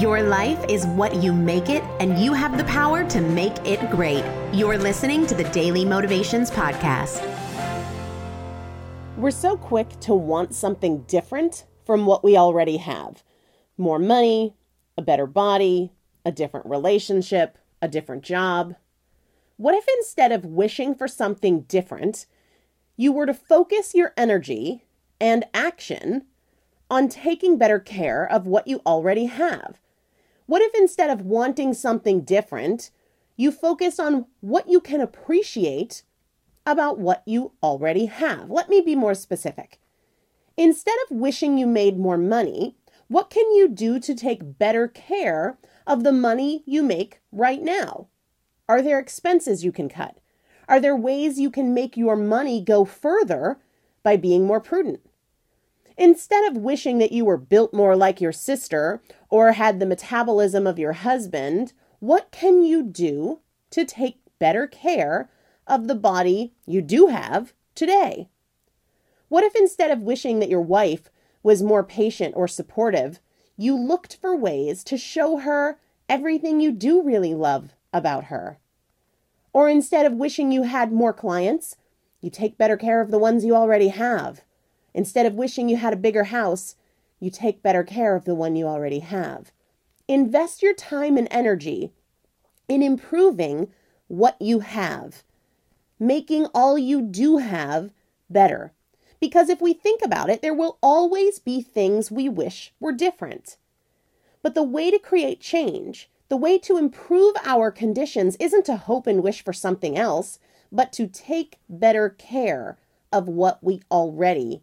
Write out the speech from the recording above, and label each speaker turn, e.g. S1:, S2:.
S1: Your life is what you make it, and you have the power to make it great. You're listening to the Daily Motivations Podcast.
S2: We're so quick to want something different from what we already have more money, a better body, a different relationship, a different job. What if instead of wishing for something different, you were to focus your energy and action on taking better care of what you already have? What if instead of wanting something different, you focus on what you can appreciate about what you already have? Let me be more specific. Instead of wishing you made more money, what can you do to take better care of the money you make right now? Are there expenses you can cut? Are there ways you can make your money go further by being more prudent? Instead of wishing that you were built more like your sister or had the metabolism of your husband, what can you do to take better care of the body you do have today? What if instead of wishing that your wife was more patient or supportive, you looked for ways to show her everything you do really love about her? Or instead of wishing you had more clients, you take better care of the ones you already have. Instead of wishing you had a bigger house, you take better care of the one you already have. Invest your time and energy in improving what you have, making all you do have better. Because if we think about it, there will always be things we wish were different. But the way to create change, the way to improve our conditions, isn't to hope and wish for something else, but to take better care of what we already